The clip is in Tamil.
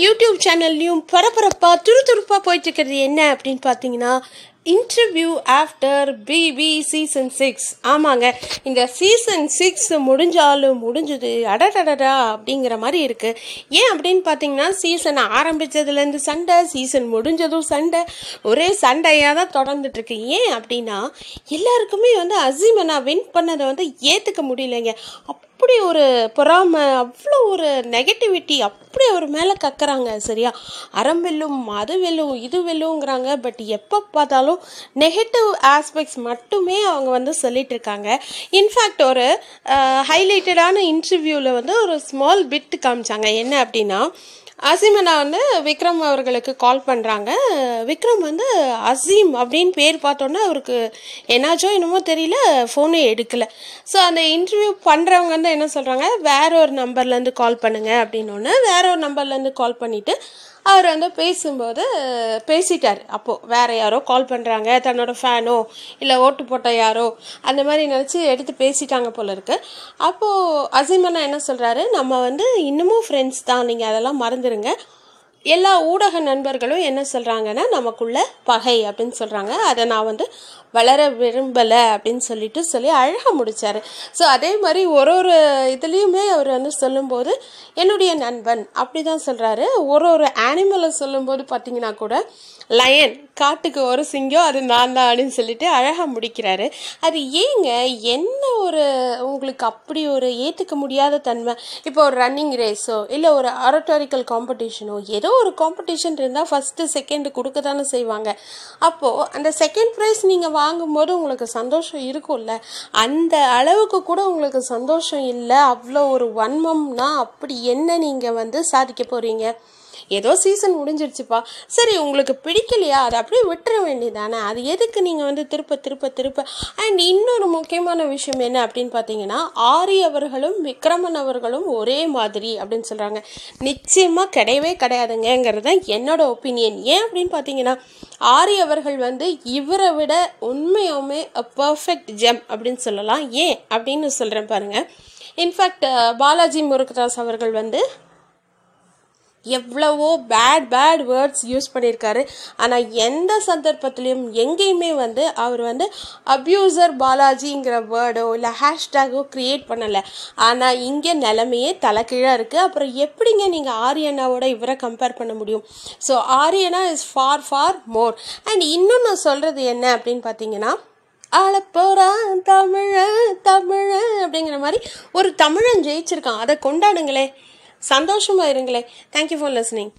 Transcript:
யூடியூப் சேனல்லையும் பரபரப்பாக துருதுருப்பாக போயிட்டு இருக்கிறது என்ன அப்படின்னு பார்த்தீங்கன்னா interview after BB season six ஆமாங்க. இந்த சீசன் சிக்ஸ் முடிஞ்சாலும் முடிஞ்சது. அடடடடா அப்படிங்கிற மாதிரி இருக்குது ஏன் அப்படின்னு பார்த்தீங்கன்னா சீசன் ஆரம்பித்ததுலேருந்து சண்டை சீசன் முடிஞ்சதும் சண்டை. ஒரே சண்டையாக தான் தொடர்ந்துட்டுருக்கு. ஏன் அப்படின்னா எல்லாருக்குமே வந்து அசீமனா வின் பண்ணதை வந்து ஏற்றுக்க முடியலைங்க. அப்படி ஒரு பொறாமை அவ்வளோ ஒரு நெகட்டிவிட்டி அப்படி அவர் மேலே கக்குறாங்க சரியா? அறம் வெல்லும் அது வெல்லும் இது வெல்லுங்கிறாங்க. பட் எப்போ பார்த்தாலும் நெகட்டிவ் ஆஸ்பெக்ட்ஸ் மட்டுமே அவங்க வந்து சொல்லிட்டு இருக்காங்க இன்ஃபேக்ட் ஒரு ஹைலைட்டடான இன்டர்வியூவில் வந்து ஒரு ஸ்மால் பிட் காமிச்சாங்க. என்ன அப்படின்னா அசீமனா வந்து விக்ரம் அவர்களுக்கு கால் பண்ணுறாங்க விக்ரம் வந்து அசீம் அப்படின்னு பேர் பார்த்தோன்னே அவருக்கு என்னாச்சோ என்னமோ தெரியல ஃபோனே எடுக்கலை. ஸோ அந்த இன்டர்வியூ பண்ணுறவங்க வந்து என்ன சொல்கிறாங்க வேற ஒரு நம்பர்லேருந்து கால் பண்ணுங்கள் அப்படின்னோடனே வேற ஒரு நம்பர்லேருந்து கால் பண்ணிவிட்டு அவர் வந்து பேசும்போது பேசிட்டார். அப்போது வேறு யாரோ கால் பண்ணுறாங்க தன்னோட ஃபேனோ இல்லை ஓட்டு போட்ட யாரோ அந்த மாதிரி நினச்சி எடுத்து பேசிட்டாங்க போல இருக்கு. அப்போது அசீமனா என்ன சொல்கிறாரு நம்ம வந்து இன்னமும் ஃப்ரெண்ட்ஸ் தான். நீங்கள் அதெல்லாம் மறந்துடுங்க எல்லா ஊடக நண்பர்களும் என்ன சொல்கிறாங்கன்னா நமக்குள்ள பகை அப்படின்னு சொல்கிறாங்க அதை நான் வந்து வளர விரும்பலை அப்படின்னு சொல்லிட்டு சொல்லி அழகாக முடித்தார் ஸோ அதே மாதிரி ஒரு ஒரு இதுலேயுமே அவர் வந்து சொல்லும்போது என்னுடைய நண்பன் அப்படி தான் சொல்கிறாரு ஒரு ஒரு ஆனிமலை சொல்லும்போது பார்த்தீங்கன்னா கூட லயன் காட்டுக்கு ஒரு சிங்கம் அது நான் தான் அப்படின்னு சொல்லிட்டு அழகாக முடிக்கிறாரு. அது ஏங்க என்ன ஒரு உங்களுக்கு அப்படி ஒரு ஏற்றுக்க முடியாத தன்மை? இப்போ ஒரு ரன்னிங் ரேஸோ இல்லை ஒரு ஆரட்டோரிக்கல் காம்படிஷனோ ஏதோ ஒரு காம்படிஷன் இருந்தால் ஃபஸ்ட்டு செகண்டு கொடுக்க தானே செய்வாங்க. அப்போது அந்த செகண்ட் ப்ரைஸ் நீங்கள் வாங்கும்போது உங்களுக்கு சந்தோஷம் இருக்கும்ல? அந்த அளவுக்கு கூட உங்களுக்கு சந்தோஷம் இல்லை. அவ்வளோ ஒரு வன்மம்னா அப்படி என்ன நீங்கள் வந்து சாதிக்க போகிறீங்க ஏதோ சீசன் முடிஞ்சிருச்சுப்பா. சரி உங்களுக்கு பிடிக்கலையா? அதை அப்படியே விட்டுற வேண்டியதானே அது எதுக்கு நீங்கள் வந்து திருப்ப திருப்ப திருப்ப? அண்ட் இன்னொரு முக்கியமான விஷயம் என்ன அப்படின்னு பார்த்தீங்கன்னா ஆரி அவர்களும் விக்ரமன் அவர்களும் ஒரே மாதிரி அப்படின்னு சொல்கிறாங்க நிச்சயமாக கிடையவே கிடையாதுங்கிறது தான் என்னோட ஒப்பீனியன் ஏன் அப்படின்னு பார்த்தீங்கன்னா ஆரி அவர்கள் வந்து இவரை விட உண்மையுமே பர்ஃபெக்ட் ஜெம் அப்படின்னு சொல்லலாம். ஏன் அப்படின்னு சொல்கிறேன் பாருங்கள் இன்ஃபேக்ட் பாலாஜி முருகதாஸ் அவர்கள் வந்து எவ்வளவோ பேட் பேட் வேர்ட்ஸ் யூஸ் பண்ணியிருக்காரு. ஆனால் எந்த சந்தர்ப்பத்துலேயும் எங்கேயுமே வந்து அவர் வந்து அப்யூசர் பாலாஜிங்கிற வேர்டோ இல்லை ஹேஷ்டேகோ க்ரியேட் பண்ணலை. ஆனால் இங்கே நிலமையே தலைக்கீழாக இருக்குது அப்புறம் எப்படிங்க நீங்கள் ஆரியனாவோட இவரை கம்பேர் பண்ண முடியும்? So Ariana is far far more and இன்னும் நான் சொல்கிறது என்ன அப்படின்னு பார்த்தீங்கன்னா ஆளப்போறான் தமிழ தமிழ அப்படிங்கிற மாதிரி ஒரு தமிழன் ஜெயிச்சிருக்கான். அதை கொண்டாடுங்களே. சந்தோஷமாக இருங்களே தேங்க்யூ ஃபார் லிஸ்னிங்